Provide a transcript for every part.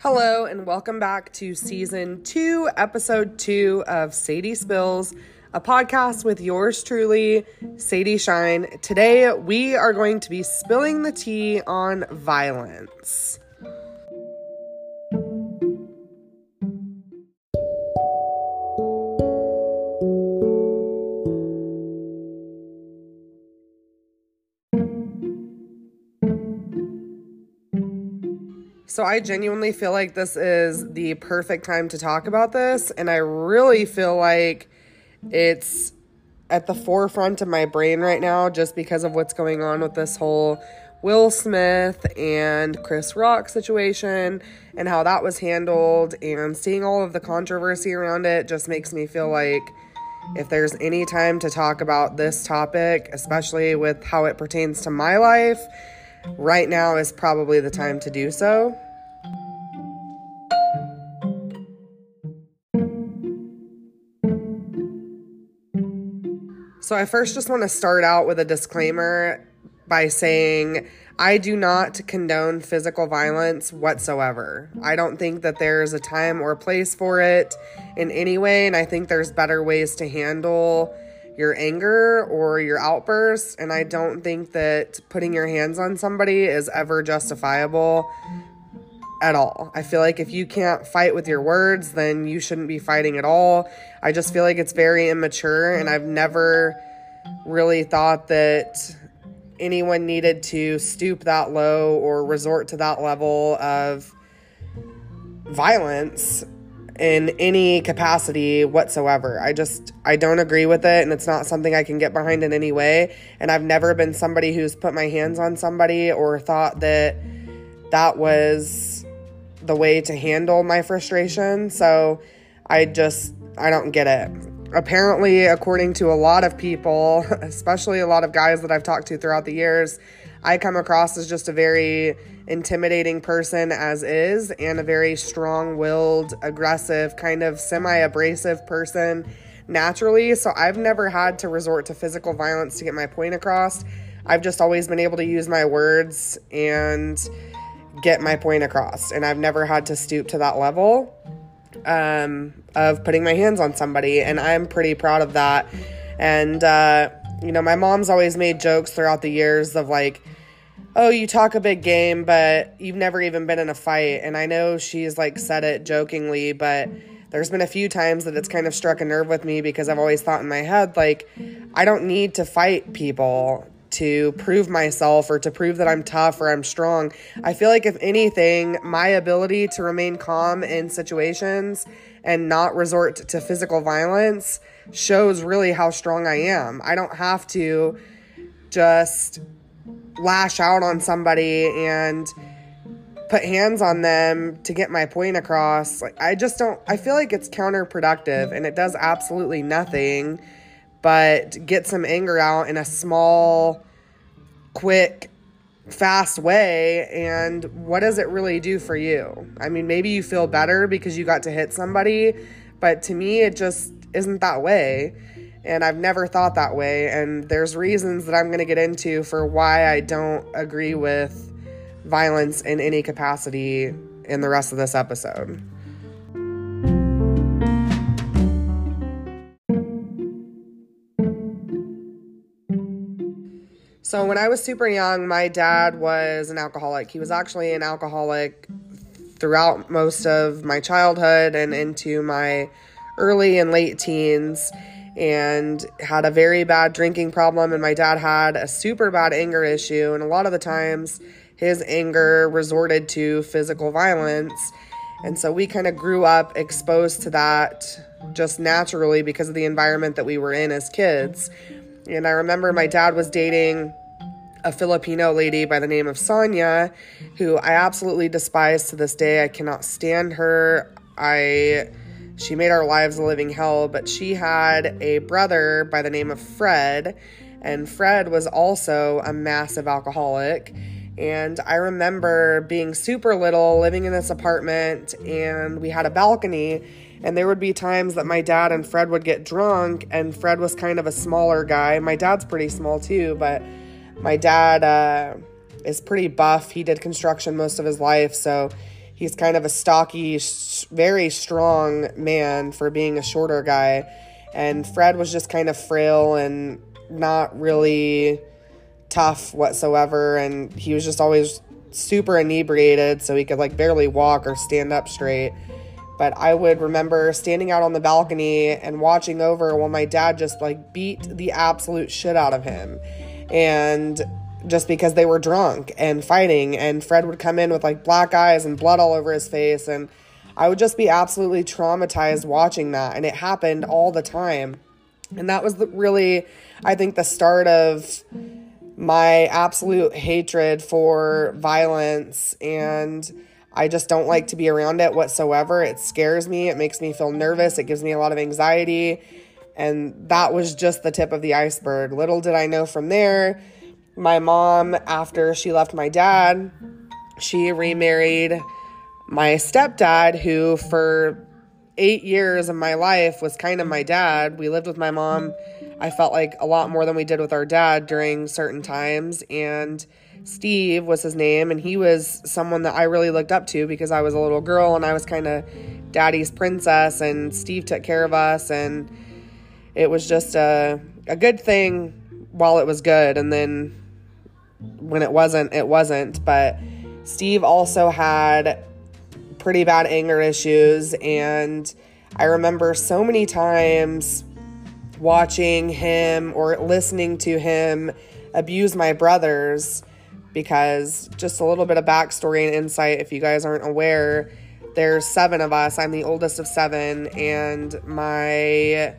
Hello, and welcome back to season two, episode two of Sadie Spills, a podcast with yours truly, Sadie Shine. Today, we are going to be spilling the tea on violence. So I genuinely feel like this is the perfect time to talk about this. And I really feel like it's at the forefront of my brain right now just because of what's going on with this whole Will Smith and Chris Rock situation and how that was handled. And seeing all of the controversy around it just makes me feel like if there's any time to talk about this topic, especially with how it pertains to my life, right now is probably the time to do so. So, I first just want to start out with a disclaimer by saying I do not condone physical violence whatsoever. I don't think that there's a time or place for it in any way, and I think there's better ways to handle your anger or your outbursts. And I don't think that putting your hands on somebody is ever justifiable at all. I feel like if you can't fight with your words, then you shouldn't be fighting at all. I just feel like it's very immature, and I've never really thought that anyone needed to stoop that low or resort to that level of violence in any capacity whatsoever. I just I don't agree with it and it's not something I can get behind in any way and I've never been somebody who's put my hands on somebody or thought that that was the way to handle my frustration. So I just I don't get it. Apparently, according to a lot of people, especially a lot of guys that I've talked to throughout the years, I come across as just a very intimidating person as is and a very strong-willed, aggressive, kind of semi-abrasive person naturally. So I've never had to resort to physical violence to get my point across. I've just always been able to use my words and get my point across. And I've never had to stoop to that level um, of putting my hands on somebody. And I'm pretty proud of that. And, uh, you know, my mom's always made jokes throughout the years of like, oh, you talk a big game, but you've never even been in a fight. And I know she's like said it jokingly, but there's been a few times that it's kind of struck a nerve with me because I've always thought in my head, like, I don't need to fight people to prove myself or to prove that I'm tough or I'm strong. I feel like, if anything, my ability to remain calm in situations and not resort to physical violence shows really how strong I am. I don't have to just lash out on somebody and put hands on them to get my point across. Like I just don't I feel like it's counterproductive and it does absolutely nothing but get some anger out in a small quick fast way and what does it really do for you? I mean, maybe you feel better because you got to hit somebody, but to me it just isn't that way. And I've never thought that way. And there's reasons that I'm going to get into for why I don't agree with violence in any capacity in the rest of this episode. So, when I was super young, my dad was an alcoholic. He was actually an alcoholic throughout most of my childhood and into my early and late teens and had a very bad drinking problem and my dad had a super bad anger issue and a lot of the times his anger resorted to physical violence and so we kind of grew up exposed to that just naturally because of the environment that we were in as kids and i remember my dad was dating a Filipino lady by the name of Sonia, who I absolutely despise to this day. I cannot stand her. I she made our lives a living hell, but she had a brother by the name of Fred, and Fred was also a massive alcoholic. And I remember being super little, living in this apartment, and we had a balcony. And there would be times that my dad and Fred would get drunk, and Fred was kind of a smaller guy. My dad's pretty small too, but my dad uh, is pretty buff. He did construction most of his life, so he's kind of a stocky, very strong man for being a shorter guy. And Fred was just kind of frail and not really tough whatsoever. And he was just always super inebriated, so he could like barely walk or stand up straight. But I would remember standing out on the balcony and watching over while my dad just like beat the absolute shit out of him. And just because they were drunk and fighting, and Fred would come in with like black eyes and blood all over his face. And I would just be absolutely traumatized watching that. And it happened all the time. And that was the, really, I think, the start of my absolute hatred for violence and I just don't like to be around it whatsoever. It scares me, it makes me feel nervous, it gives me a lot of anxiety. And that was just the tip of the iceberg. Little did I know from there, my mom, after she left my dad, she remarried my stepdad, who for eight years of my life was kind of my dad. We lived with my mom, I felt like a lot more than we did with our dad during certain times. And Steve was his name, and he was someone that I really looked up to because I was a little girl and I was kind of daddy's princess, and Steve took care of us, and it was just a, a good thing while it was good, and then when it wasn't, it wasn't. But Steve also had pretty bad anger issues, and I remember so many times watching him or listening to him abuse my brothers because just a little bit of backstory and insight if you guys aren't aware there's seven of us. I'm the oldest of seven and my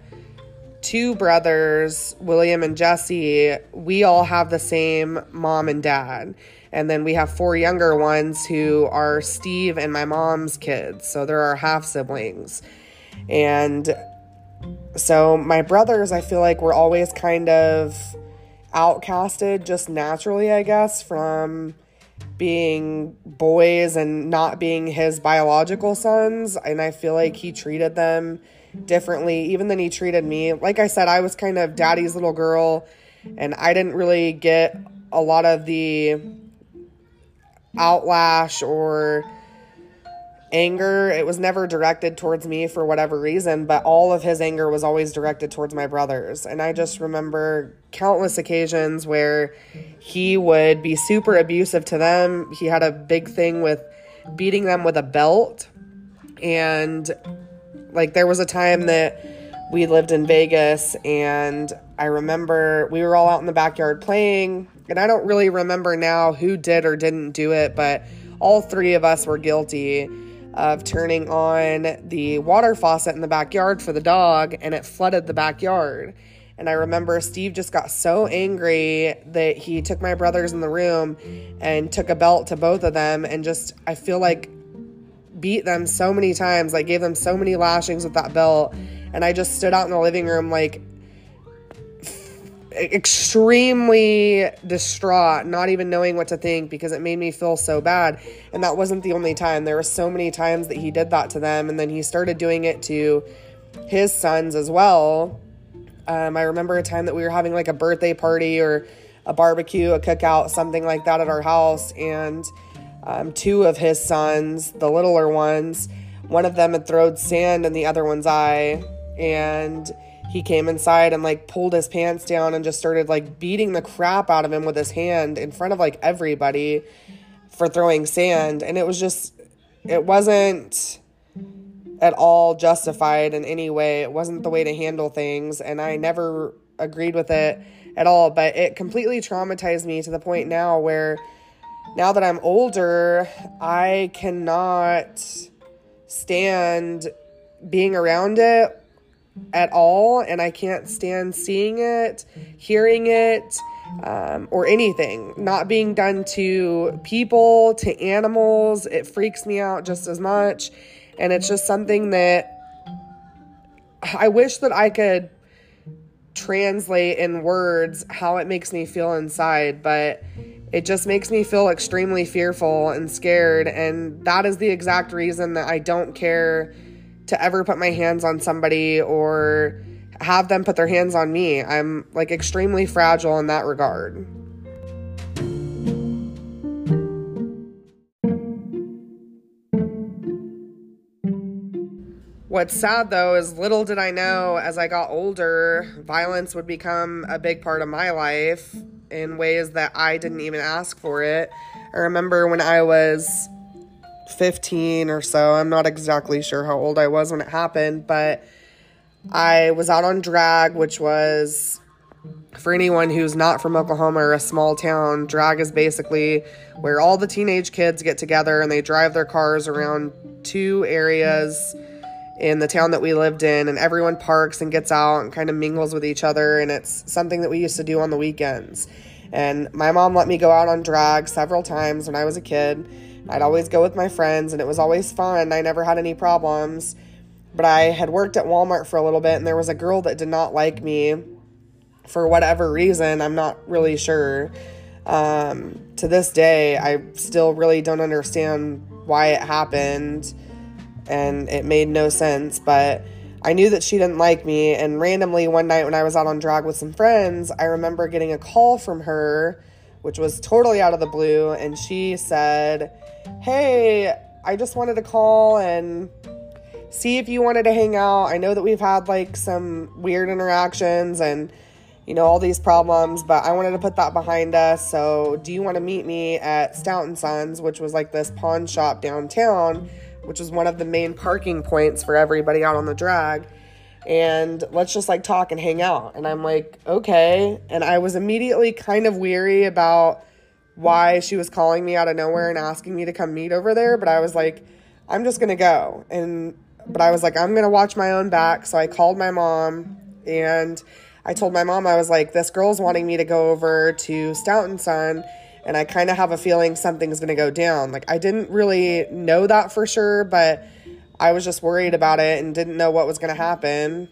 two brothers william and jesse we all have the same mom and dad. And then we have four younger ones who are steve and my mom's kids. So they're our half siblings. And so my brothers i feel like were always kind of outcasted just naturally, I guess, from being boys and not being his biological sons. And I feel like he treated them differently, even than he treated me. Like I said, I was kind of daddy's little girl, and I didn't really get a lot of the outlash or anger. It was never directed towards me for whatever reason, but all of his anger was always directed towards my brothers. And I just remember countless occasions where he would be super abusive to them. He had a big thing with beating them with a belt. And like there was a time that we lived in Vegas and I remember we were all out in the backyard playing and I don't really remember now who did or didn't do it, but all three of us were guilty of turning on the water faucet in the backyard for the dog and it flooded the backyard. And I remember Steve just got so angry that he took my brothers in the room and took a belt to both of them and just, I feel like, beat them so many times. Like, gave them so many lashings with that belt. And I just stood out in the living room, like, extremely distraught, not even knowing what to think because it made me feel so bad. And that wasn't the only time. There were so many times that he did that to them, and then he started doing it to his sons as well. Um, I remember a time that we were having like a birthday party or a barbecue, a cookout, something like that at our house, and um, two of his sons, the littler ones, one of them had thrown sand in the other one's eye, and he came inside and like pulled his pants down and just started like beating the crap out of him with his hand in front of like everybody for throwing sand. And it was just it wasn't at all justified in any way. It wasn't the way to handle things and i never agreed with it at all. But it completely traumatized me to the point now where now that i'm older i cannot stand being around it at all, and I can't stand seeing it, hearing it, um, or anything. Not being done to people, to animals, it freaks me out just as much. And it's just something that I wish that I could translate in words how it makes me feel inside, but it just makes me feel extremely fearful and scared. And that is the exact reason that I don't care to ever put my hands on somebody or have them put their hands on me. I'm like extremely fragile in that regard. what's sad though is little did I know as I got older, violence would become a big part of my life in ways that I didn't even ask for it. I remember when I was 15 or so, I'm not exactly sure how old I was when it happened, but I was out on drag, which was for anyone who's not from Oklahoma or a small town, drag is basically where all the teenage kids get together and they drive their cars around two areas in the town that we lived in, and everyone parks and gets out and kind of mingles with each other. And it's something that we used to do on the weekends. And my mom let me go out on drag several times when I was a kid. I'd always go with my friends, and it was always fun. I never had any problems. But I had worked at Walmart for a little bit, and there was a girl that did not like me for whatever reason. I'm not really sure. Um, to this day, I still really don't understand why it happened, and it made no sense. But I knew that she didn't like me, and randomly one night when I was out on drag with some friends, I remember getting a call from her, which was totally out of the blue, and she said, Hey, I just wanted to call and see if you wanted to hang out. I know that we've had like some weird interactions and you know all these problems, but I wanted to put that behind us. So, do you want to meet me at Stout and Sons, which was like this pawn shop downtown, which was one of the main parking points for everybody out on the drag? And let's just like talk and hang out. And I'm like, okay. And I was immediately kind of weary about why she was calling me out of nowhere and asking me to come meet over there, but I was like, I'm just to go. And but I was like, I'm to watch my own back. So I called my mom and I told my mom, I was like, this girl's wanting me to go over to Stout and Son. And I kind of have a feeling something's to go down. Like, I didn't really know that for sure, but I was just worried about it and didn't know what was to happen.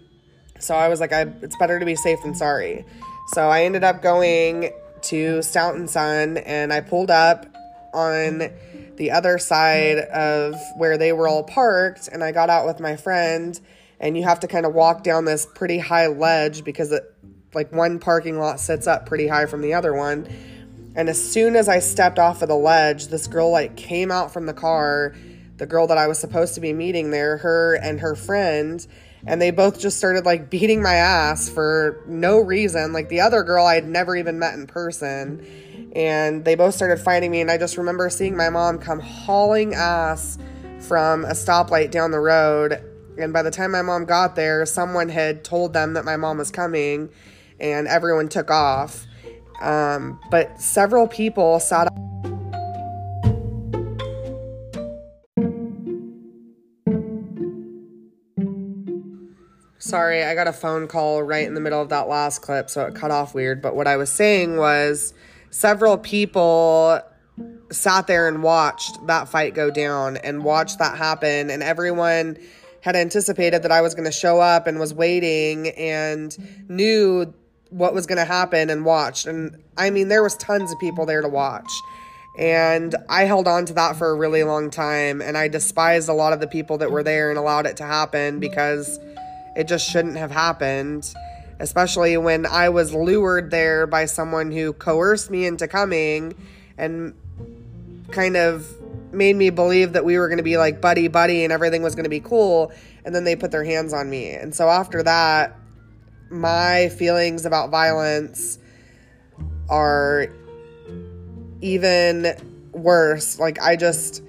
So I was like, I, it's better to be safe than sorry. So I ended up going to Stout and Son and I pulled up on the other side of where they were all parked and I got out with my friend and you have to kind of walk down this pretty high ledge because it like one parking lot sits up pretty high from the other one. And as soon as I stepped off of the ledge, this girl like came out from the car, the girl that I was supposed to be meeting there, her and her friend, and they both just started like beating my ass for no reason. Like the other girl I had never even met in person and they both started fighting me. And I just remember seeing my mom come hauling ass from a stoplight down the road. And by the time my mom got there, someone had told them that my mom was coming, and everyone took off. Um, but several people sat. Sorry, I got a phone call right in the middle of that last clip, so it cut off weird. But what I was saying was several people sat there and watched that fight go down and watched that happen. And everyone had anticipated that I was going to show up and was waiting and knew what was going to happen and watched. And I mean there was tons of people there to watch. And I held on to that for a really long time and I despised a lot of the people that were there and allowed it to happen because it just shouldn't have happened especially when I was lured there by someone who coerced me into coming and kind of made me believe that we were going to be like buddy buddy and everything was going to be cool and then they put their hands on me. And so after that my feelings about violence are even worse. Like i just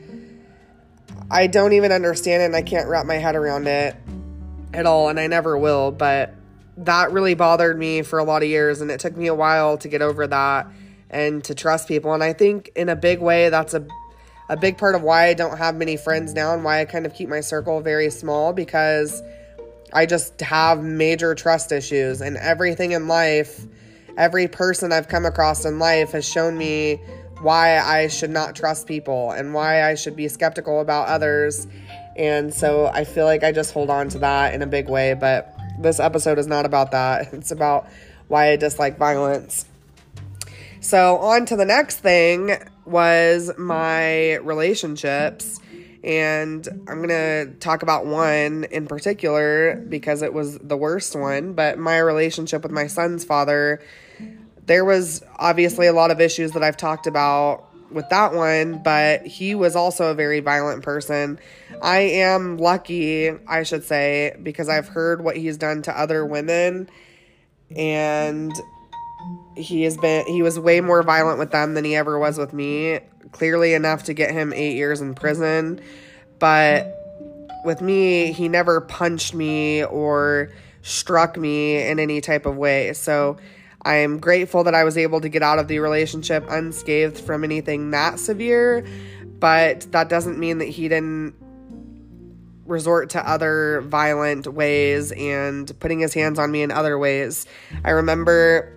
i don't even understand it and i can't wrap my head around it at all and i never will but that really bothered me for a lot of years and it took me a while to get over that and to trust people and i think in a big way that's a a big part of why i don't have many friends now and why i kind of keep my circle very small because i just have major trust issues and everything in life every person i've come across in life has shown me why i should not trust people and why i should be skeptical about others and so i feel like i just hold on to that in a big way but this episode is not about that. It's about why I dislike violence. So, on to the next thing was my relationships. And I'm going to talk about one in particular because it was the worst one. But my relationship with my son's father, there was obviously a lot of issues that I've talked about with that one, but he was also a very violent person. I am lucky, I should say, because I've heard what he's done to other women and he has been he was way more violent with them than he ever was with me clearly enough to get him 8 years in prison. But with me he never punched me or struck me in any type of way. So I am grateful that I was able to get out of the relationship unscathed from anything that severe but that doesn't mean that he didn't resort to other violent ways and putting his hands on me in other ways. I remember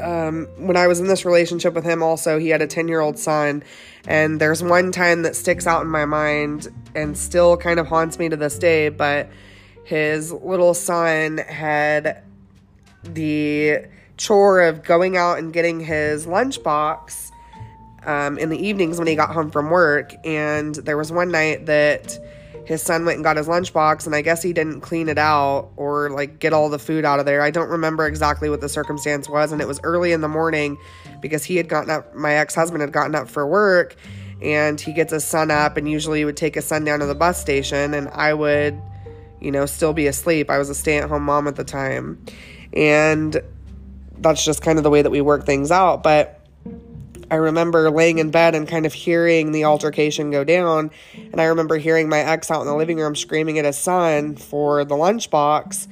um, when I was in this relationship with him, also, he had a 10 year old son. And there's one time that sticks out in my mind and still kind of haunts me to this day. But his little son had the chore of going out and getting his lunchbox um, in the evenings when he got home from work. And there was one night that his son went and got his lunchbox and I guess he didn't clean it out or like get all the food out of there. I don't remember exactly what the circumstance was and it was early in the morning because he had gotten up my ex-husband had gotten up for work and he gets his son up and usually he would take his son down to the bus station and I would you know still be asleep. I was a stay-at-home mom at the time. And that's just kind of the way that we work things out, but I remember laying in bed and kind of hearing the altercation go down. And I remember hearing my ex out in the living room screaming at his son for the lunchbox.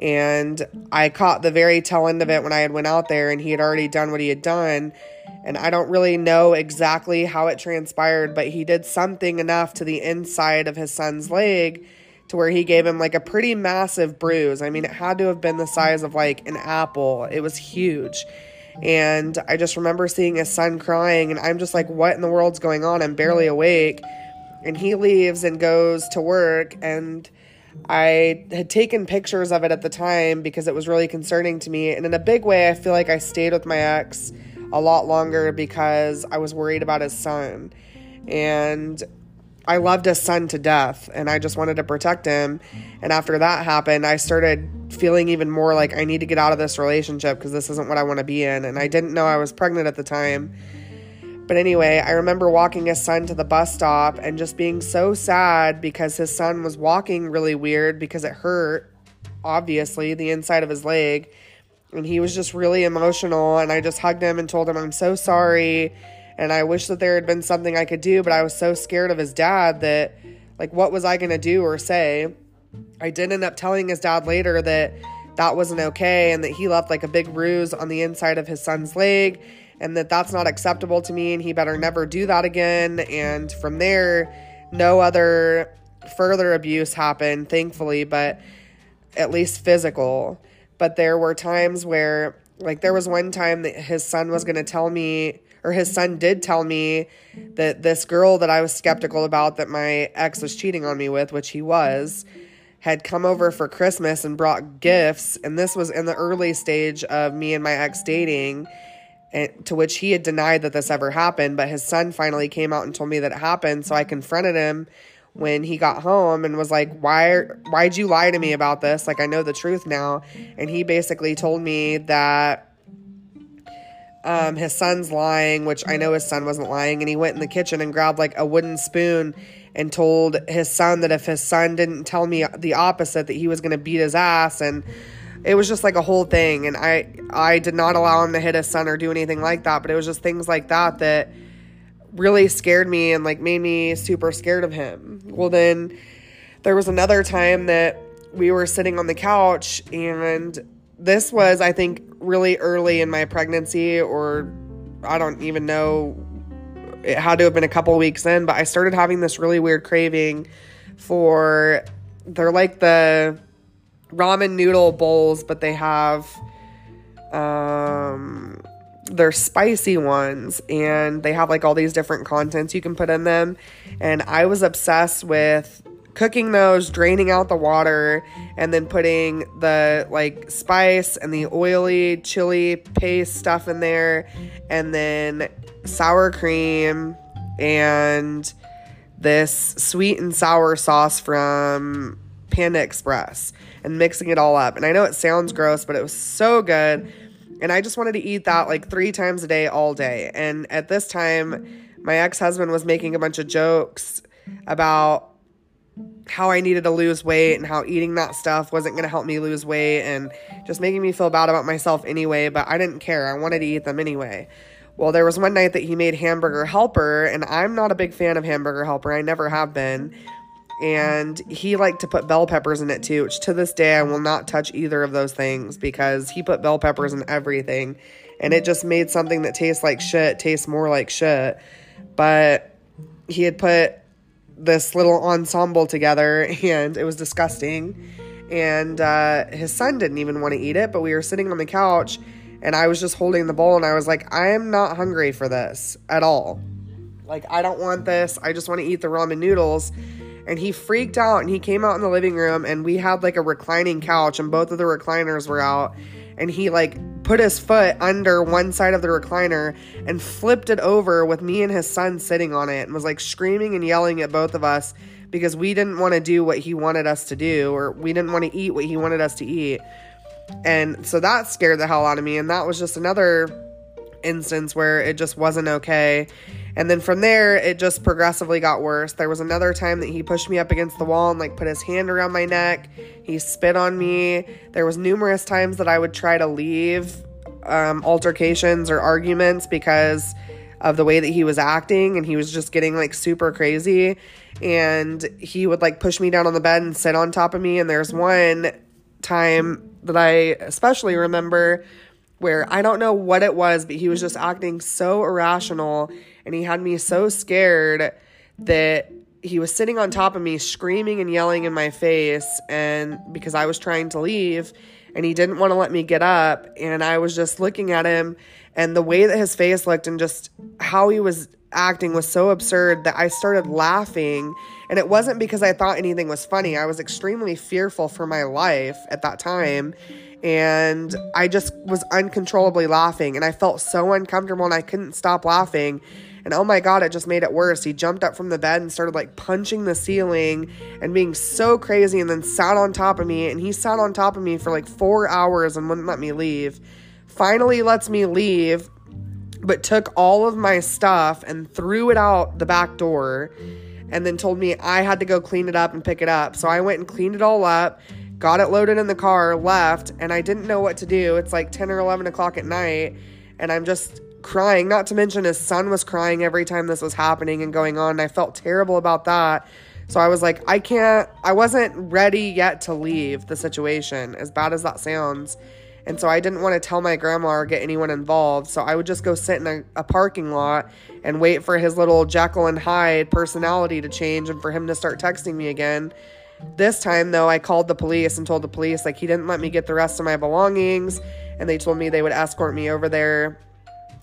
And I caught the very tail end of it when I had went out there and he had already done what he had done. And I don't really know exactly how it transpired, but he did something enough to the inside of his son's leg to where he gave him like a pretty massive bruise. I mean, it had to have been the size of like an apple. It was huge. And I just remember seeing his son crying, and I'm just like, what in the world's going on? I'm barely awake. And he leaves and goes to work, and I had taken pictures of it at the time because it was really concerning to me. And in a big way, I feel like I stayed with my ex a lot longer because I was worried about his son. And I loved his son to death and I just wanted to protect him. And after that happened, I started feeling even more like I need to get out of this relationship because this isn't what I want to be in. And I didn't know I was pregnant at the time. But anyway, I remember walking his son to the bus stop and just being so sad because his son was walking really weird because it hurt, obviously, the inside of his leg. And he was just really emotional. And I just hugged him and told him, I'm so sorry and I wish that there had been something I could do, but I was so scared of his dad that, like, what was I going to do or say? I did end up telling his dad later that that wasn't okay and that he left like a big bruise on the inside of his son's leg and that that's not acceptable to me and he better never do that again. And from there, no other further abuse happened, thankfully, but at least physical. But there were times where, like, there was one time that his son was going to tell me or his son did tell me that this girl that I was skeptical about that my ex was cheating on me with, which he was, had come over for Christmas and brought gifts. And this was in the early stage of me and my ex dating, and, to which he had denied that this ever happened. But his son finally came out and told me that it happened. So I confronted him when he got home and was like, "Why why'd you lie to me about this? Like I know the truth now." And he basically told me that um, his son's lying, which I know his son wasn't lying, and he went in the kitchen and grabbed like a wooden spoon and told his son that if his son didn't tell me the opposite, that he was going to beat his ass, and it was just like a whole thing. And I I did not allow him to hit his son or do anything like that, but it was just things like that that really scared me and like made me super scared of him. Well, then there was another time that we were sitting on the couch and this was, I think, really early in my pregnancy, or I don't even know. It had to have been a couple weeks in, but I started having this really weird craving for. They're like the ramen noodle bowls, but they have. Um, they're spicy ones and they have like all these different contents you can put in them. And I was obsessed with cooking those, draining out the water, and then putting the like spice and the oily chili paste stuff in there, and then sour cream and this sweet and sour sauce from Panda Express and mixing it all up. And I know it sounds gross, but it was so good. And I just wanted to eat that like three times a day, all day. And at this time, my ex husband was making a bunch of jokes about how I needed to lose weight and how eating that stuff wasn't going to help me lose weight and just making me feel bad about myself anyway, but I didn't care. I wanted to eat them anyway. Well, there was one night that he made hamburger helper, and I'm not a big fan of hamburger helper. I never have been. And he liked to put bell peppers in it too, which to this day I will not touch either of those things because he put bell peppers in everything. And it just made something that tastes like shit taste more like shit. But he had put this little ensemble together and it was disgusting. And uh, his son didn't even want to eat it, but we were sitting on the couch and I was just holding the bowl and I was like, I am not hungry for this at all. Like, I don't want this. I just want to eat the ramen noodles. And he freaked out and he came out in the living room and we had like a reclining couch and both of the recliners were out. And he like put his foot under one side of the recliner and flipped it over with me and his son sitting on it and was like screaming and yelling at both of us because we didn't want to do what he wanted us to do or we didn't want to eat what he wanted us to eat. And so that scared the hell out of me. And that was just another instance where it just wasn't okay. And then from there, it just progressively got worse. There was another time that he pushed me up against the wall and like put his hand around my neck. He spit on me. There was numerous times that I would try to leave um, altercations or arguments because of the way that he was acting and he was just getting like super crazy and he would like push me down on the bed and sit on top of me and there's one time that I especially remember where I don't know what it was, but he was just acting so irrational and he had me so scared that he was sitting on top of me screaming and yelling in my face and because I was trying to leave and he didn't want to let me get up and I was just looking at him and the way that his face looked and just how he was acting was so absurd that I started laughing. And it wasn't because I thought anything was funny. I was extremely fearful for my life at that time. And I just was uncontrollably laughing. And I felt so uncomfortable and I couldn't stop laughing. And oh my God, it just made it worse. He jumped up from the bed and started like punching the ceiling and being so crazy and then sat on top of me. And he sat on top of me for like four hours and wouldn't let me leave. Finally, lets me leave but took all of my stuff and threw it out the back door and then told me I had to go clean it up and pick it up. So I went and cleaned it all up, got it loaded in the car, left, and I didn't know what to do. It's like 10 or 11 o'clock at night, and I'm just crying. Not to mention his son was crying every time this was happening and going on. And I felt terrible about that. So I was like, I can't, I wasn't ready yet to leave the situation, as bad as that sounds. And so I didn't want to tell my grandma or get anyone involved. So I would just go sit in a, a, parking lot and wait for his little Jekyll and Hyde personality to change and for him to start texting me again. This time, though, I called the police and told the police, like, he didn't let me get the rest of my belongings. And they told me they would escort me over there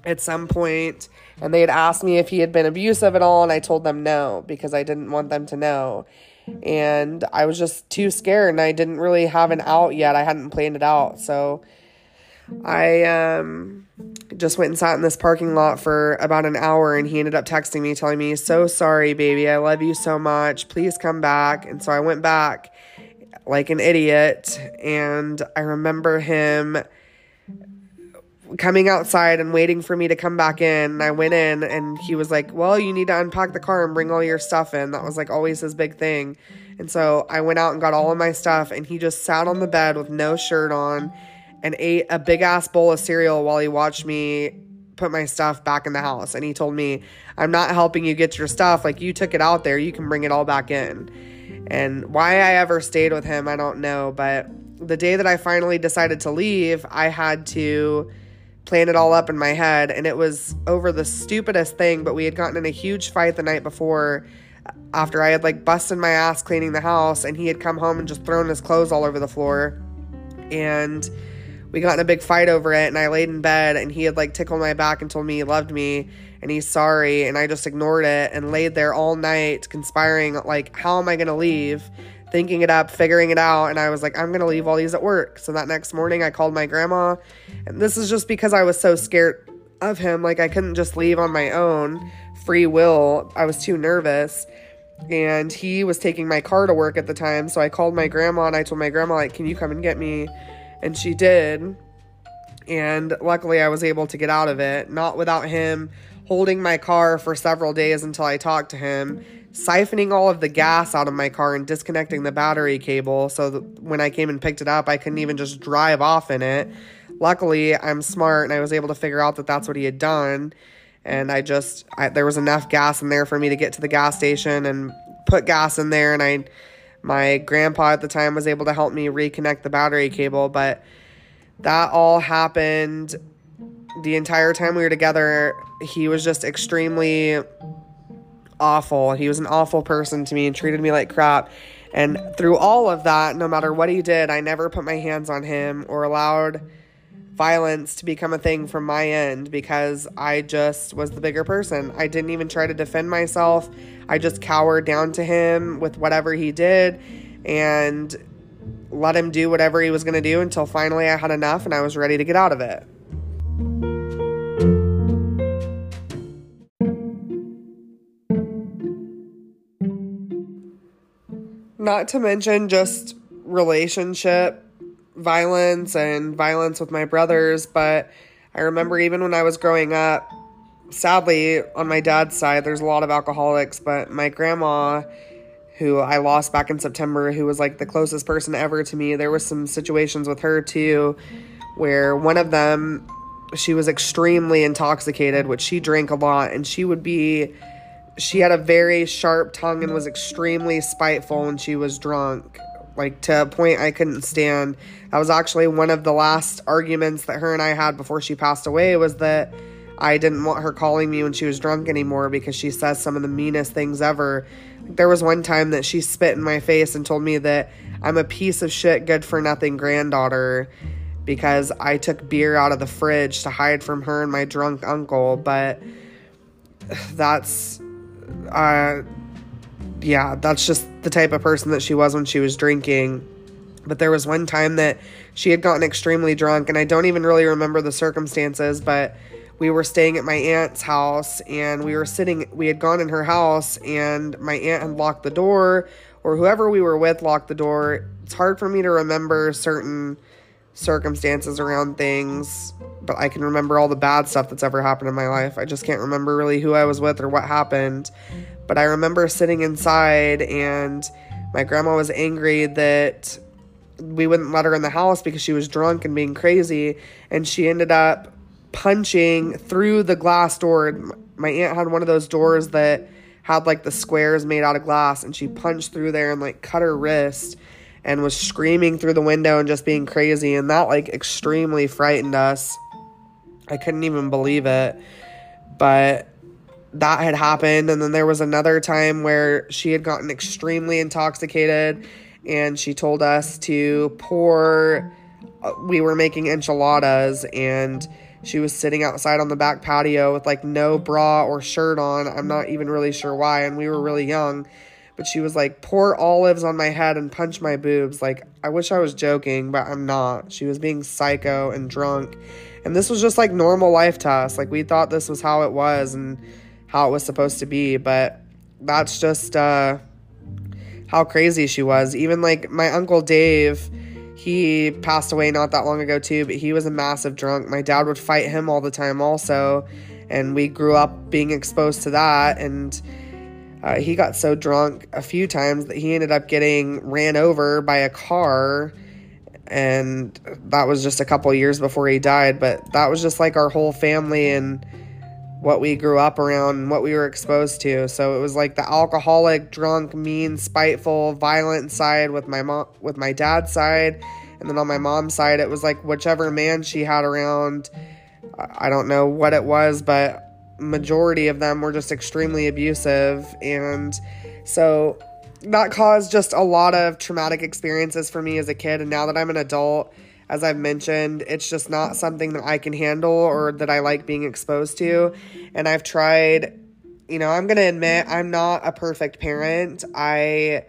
at some. And they had asked me if he had been abusive at all. And I told them no because I didn't want them to know and I was just too scared and I didn't really have an out yet. I hadn't planned it out. So I um, just went and sat in this parking lot for about an hour and he ended up texting me telling me, "So sorry, baby. I love you so much. Please come back." And so I went back like an idiot and I remember him coming outside and waiting for me to come back in. I went in and he was like, Well, you need to unpack the car and bring all your stuff in. That was like always his big thing. And so I went out and got all of my stuff and he just sat on the bed with no shirt on and ate a big ass bowl of cereal while he watched me put my stuff back in the house. And he told me, I'm not helping you get your stuff. Like you took it out there, you can bring it all back in. And why I ever stayed with him, I don't know. But the day that I finally decided to leave, I had to plan it all up in my head and it was over the stupidest thing but we had gotten in a huge fight the night before uh, after I had like busted my ass cleaning the house and he had come home and just thrown his clothes all over the floor. And we got in a big fight over it and I laid in bed and he had like tickled my back and told me he loved me and he's sorry and I just ignored it and laid there all night conspiring like how am I going to leave thinking it up, figuring it out, and I was like, I'm gonna leave all these at work. So that next morning, I called my grandma, and this is just because I was so scared of him. Like, I couldn't just leave on my own free will, I was too nervous. And he was taking my car to work at the time, so I called my grandma and I told my grandma, like, can you come and get me? And she did. And luckily, I was able to get out of it, not without him holding my car for several days until I talked to him siphoning all of the gas out of my car and disconnecting the battery cable so when I came and picked it up, I couldn't even just drive off in it. Luckily, I'm smart and I was able to figure out that that's what he had done. And I just, I, there was enough gas in there for me to get to the gas station and put gas in there. And I, my grandpa at the time was able to help me reconnect the battery cable. But that all happened the entire time we were together. He was just extremely awful. He was an awful person to me and treated me like crap. And through all of that, no matter what he did, I never put my hands on him or allowed violence to become a thing from my end because I just was the bigger person. I didn't even try to defend myself. I just cowered down to him with whatever he did and let him do whatever he was going to do until finally I had enough and I was ready to get out of it. Not to mention just relationship violence and violence with my brothers, but I remember even when I was growing up, sadly, on my dad's side, there's a lot of alcoholics, but my grandma, who I lost back in September, who was like the closest person ever to me, there was some situations with her too, where one of them, she was extremely intoxicated, which she drank a lot, and she would be she had a very sharp tongue and was extremely spiteful when she was drunk like to a point I couldn't stand. That was actually one of the last arguments that her and I had before she passed away was that I didn't want her calling me when she was drunk anymore because she says some of the meanest things ever. There was one time that she spit in my face and told me that I'm a piece of shit, good for nothing granddaughter because I took beer out of the fridge to hide from her and my drunk uncle. But that's uh, yeah, that's just the type of person that she was when she was drinking. But there was one time that she had gotten extremely drunk, and I don't even really remember the circumstances, but we were staying at my aunt's house and we were sitting, we had gone in her house, and my aunt had locked the door, or whoever we were with locked the door. It's hard for me to remember certain circumstances around things, but I can remember all the bad stuff that's ever happened in my life. I just can't remember really who I was with or what happened. But I remember sitting inside and my grandma was angry that we wouldn't let her in the house because she was drunk and being crazy. And she ended up punching through the glass door. My aunt had one of those doors that had like the squares made out of glass, and she punched through there and like cut her wrist and was screaming through the window and just being crazy. And that like extremely frightened us. I couldn't even believe it. But that had happened. And then there was another time where she had gotten extremely intoxicated and she told us to pour, uh, we were making enchiladas and she was sitting outside on the back patio with like no bra or shirt on. I'm not even really sure why. And we were really young but she was like, pour olives on my head and punch my boobs. Like, I wish I was joking, but I'm not. She was being psycho and drunk. And this was just like normal life to us. Like, we thought this was how it was and how it was supposed to be, but that's just uh, how crazy she was. Even like my uncle Dave, he passed away not that long ago too, but he was a massive drunk. My dad would fight him all the time, also. And we grew up being exposed to that. And uh, he got so drunk a few times that he ended up getting ran over by a car. And that was just a couple years before he died. But that was just like our whole family and what we grew up around what we were exposed to. So it was like the alcoholic, drunk, mean, spiteful, violent side with my mom with my dad's side. And then on my mom's side, it was like whichever man she had around. I don't know what it was, but majority of them were just extremely abusive. And so that caused just a lot of traumatic experiences for me as a kid. And now that I'm an adult, as I've mentioned, it's just not something that I can handle or that I like being exposed to. And I've tried, you know, I'm going to admit I'm not a perfect parent. I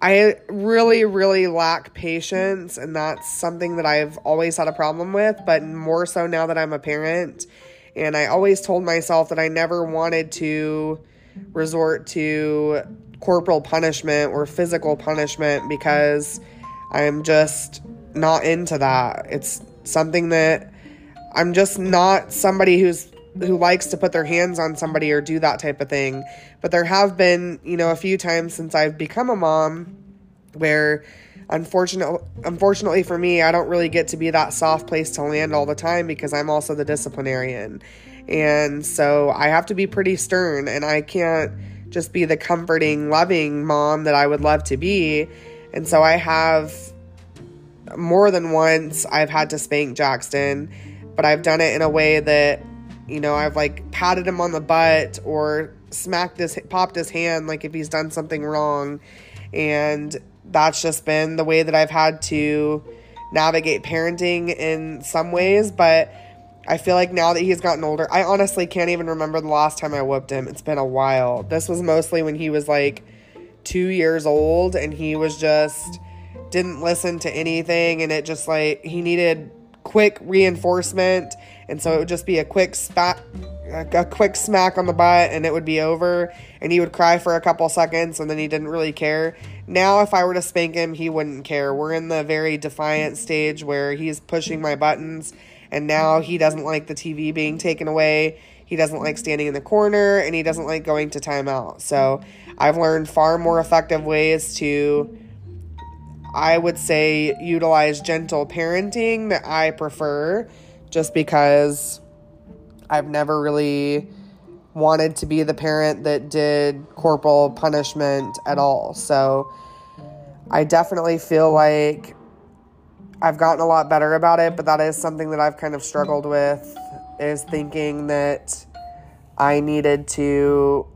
I really really lack patience and that's something that I've always had a problem with, but more so now that I'm a parent and I always told myself that I never wanted to resort to corporal punishment or physical punishment because I'm just not into that. It's something that I'm just not somebody who's who likes to put their hands on somebody or do that type of thing. But there have been, you know, a few times since I've become a mom where unfortunately unfortunately for me, I don't really get to be that soft place to land all the time because I'm also the disciplinarian. And so I have to be pretty stern and I can't just be the comforting, loving mom that I would love to be. And so I have more than once I've had to spank Jackson, but I've done it in a way that you know, I've like patted him on the butt or smacked his popped his hand like if he's done something wrong and that's just been the way that I've had to navigate parenting in some ways, but I feel like now that he's gotten older, I honestly can't even remember the last time I whooped him. It's been a while. This was mostly when he was like 2 years old and he was just didn't listen to anything and it just like he needed quick reinforcement and so it would just be a quick spat a quick smack on the butt and it would be over and he would cry for a couple seconds and then he didn't really care. Now if i were to spank him he wouldn't care. We're in the very defiant stage where he's pushing my buttons and now he doesn't like the tv being taken away. He doesn't like standing in the corner and he doesn't like going to timeout. So i've learned far more effective ways to I would say utilize gentle parenting that I prefer just because I've never really wanted to be the parent that did corporal punishment at all. So I definitely feel like I've gotten a lot better about it, but that is something that I've kind of struggled with is thinking that I needed to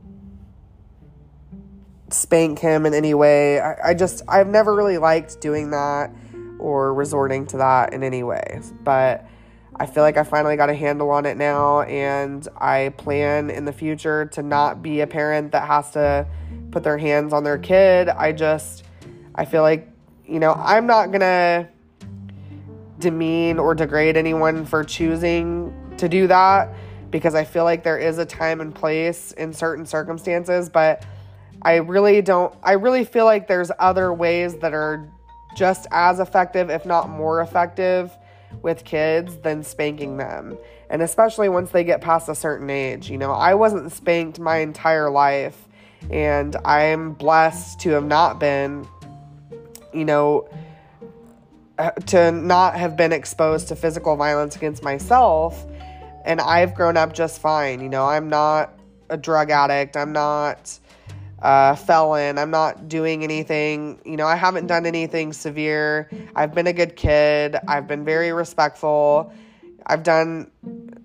spank him in any way. I, I just, I've never really liked doing that or resorting to that in any way. But I feel like I finally got a handle on it now, and I plan in the future to not be a parent that has to put their hands on their kid. I just, I feel like, you know, I'm not gonna demean or degrade anyone for choosing to do that because I feel like there is a time and place in certain circumstances, but I really don't, I really feel like there's other ways that are just as effective, if not more effective, with kids than spanking them. And especially once they get past a certain age. You know, I wasn't spanked my entire life, and I'm blessed to have not been, you know, uh, to not have been exposed to physical violence against myself. And I've grown up just fine. You know, I'm not a drug addict. I'm not uh, felon. I'm not doing anything, you know, I haven't done anything severe. I've been a good kid. I've been very respectful. I've done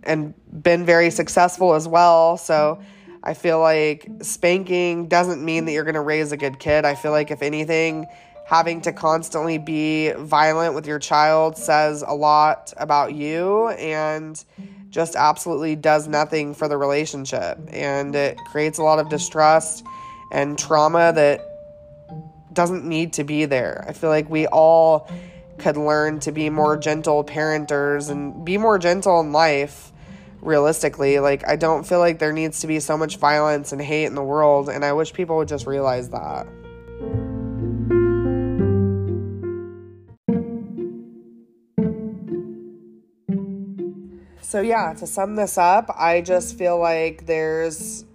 and been very successful as well. So I feel like spanking doesn't mean that you're going to raise a good kid. I feel like, if anything, having to constantly be violent with your child says a lot about you and just absolutely does nothing for the relationship. And it creates a lot of distrust and trauma that doesn't need to be there. I feel like we all could learn to be more gentle parenters and be more gentle in life realistically. Like, I don't feel like there needs to be so much violence and hate in the world, and I wish people would just realize that. So, yeah, to sum this up, I just feel like there's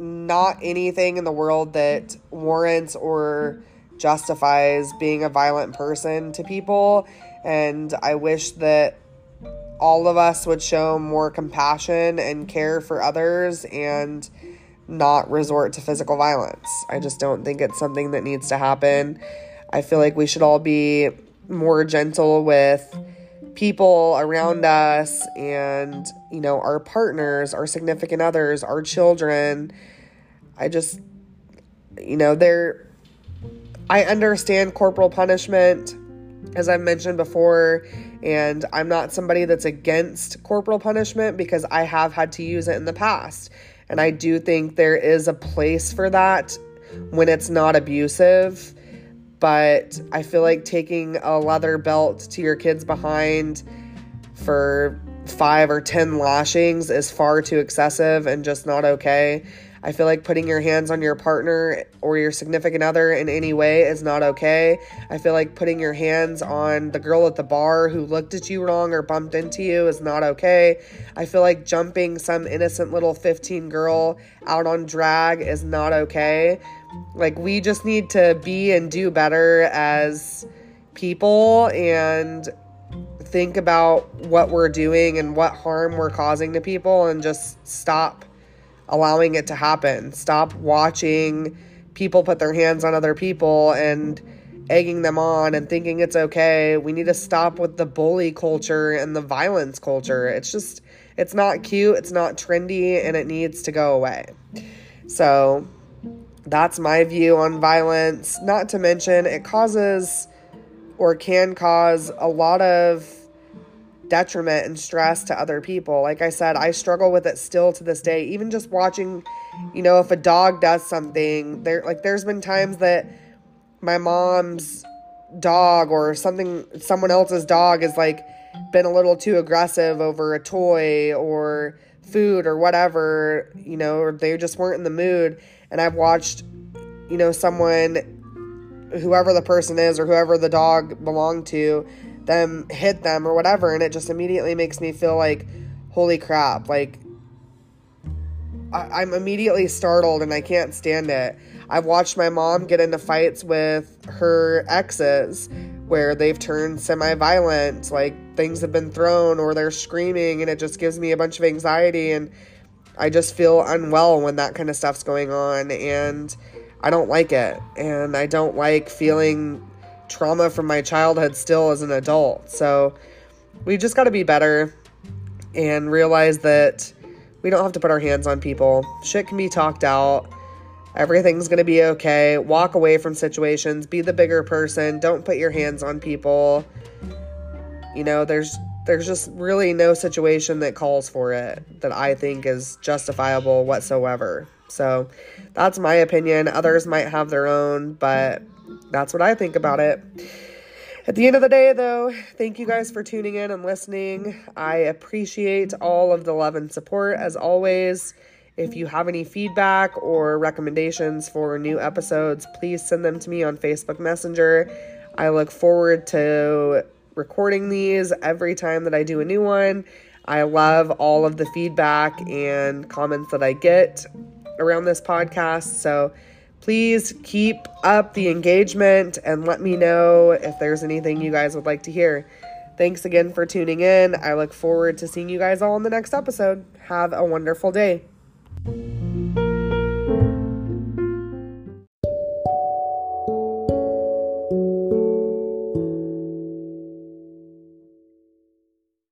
not anything in the world that warrants or justifies being a violent person to people. And I wish that all of us would show more compassion and care for others and not resort to physical violence. I just don't think it's something that needs to happen. I feel like we should all be more gentle with people around us and, you know, our partners, our significant others, our children. I just, you know, they're, I understand corporal punishment, as I've mentioned before, and I'm not somebody that's against corporal punishment because I have had to use it in the past. And I do think there is a place for that when it's not abusive but I feel like taking a leather belt to your kids behind for five or ten lashings is far too excessive and just not okay. I feel like putting your hands on your partner or your significant other in any way is not okay. I feel like putting your hands on the girl at the bar who looked at you wrong or bumped into you is not okay. I feel like jumping some innocent little 15 girl out on drag is not okay. Like, we just need to be and do better as people and think about what we're doing and what harm we're causing to people and just stop allowing it to happen. Stop watching people put their hands on other people and egging them on and thinking it's okay. We need to stop with the bully culture and the violence culture. It's just, it's not cute, it's not trendy, and it needs to go away. So, that's my view on violence. Not to mention, it causes or can cause a lot of detriment and stress to other people. Like I said, I struggle with it still to this day. Even just watching, you know, if a dog does something, there like there's been times that my mom's dog or something someone else's dog has like been a little too aggressive over a toy or food or whatever, you know, or they just weren't in the mood and I've watched you know someone whoever the person is or whoever the dog belonged to them hit them or whatever and it just immediately makes me feel like holy crap like I, am immediately startled and i can't stand it. I've watched my mom get into fights with her exes where they've turned semi-violent like things have been thrown or they're screaming and it just gives me a bunch of anxiety and i just feel unwell when that kind of stuff's going on and i don't like it. And i don't like feeling trauma from my childhood still as an adult. So we just got to be better and realize that we don't have to put our hands on people. Shit can be talked out. Everything's going to be okay. Walk away from situations. Be the bigger person. Don't put your hands on people. You know, there's there's just really no situation that calls for it that I think is justifiable whatsoever. So, that's my opinion. Others might have their own, but that's what I think about it. At the end of the day, though, thank you guys for tuning in and listening. I appreciate all of the love and support as always. If you have any feedback or recommendations for new episodes, please send them to me on Facebook Messenger. I look forward to recording these every time that I do a new one. I love all of the feedback and comments that I get around this podcast. So, Please keep up the engagement and let me know if there's anything you guys would like to hear. Thanks again for tuning in. I look forward to seeing you guys all in the next episode. Have a wonderful day.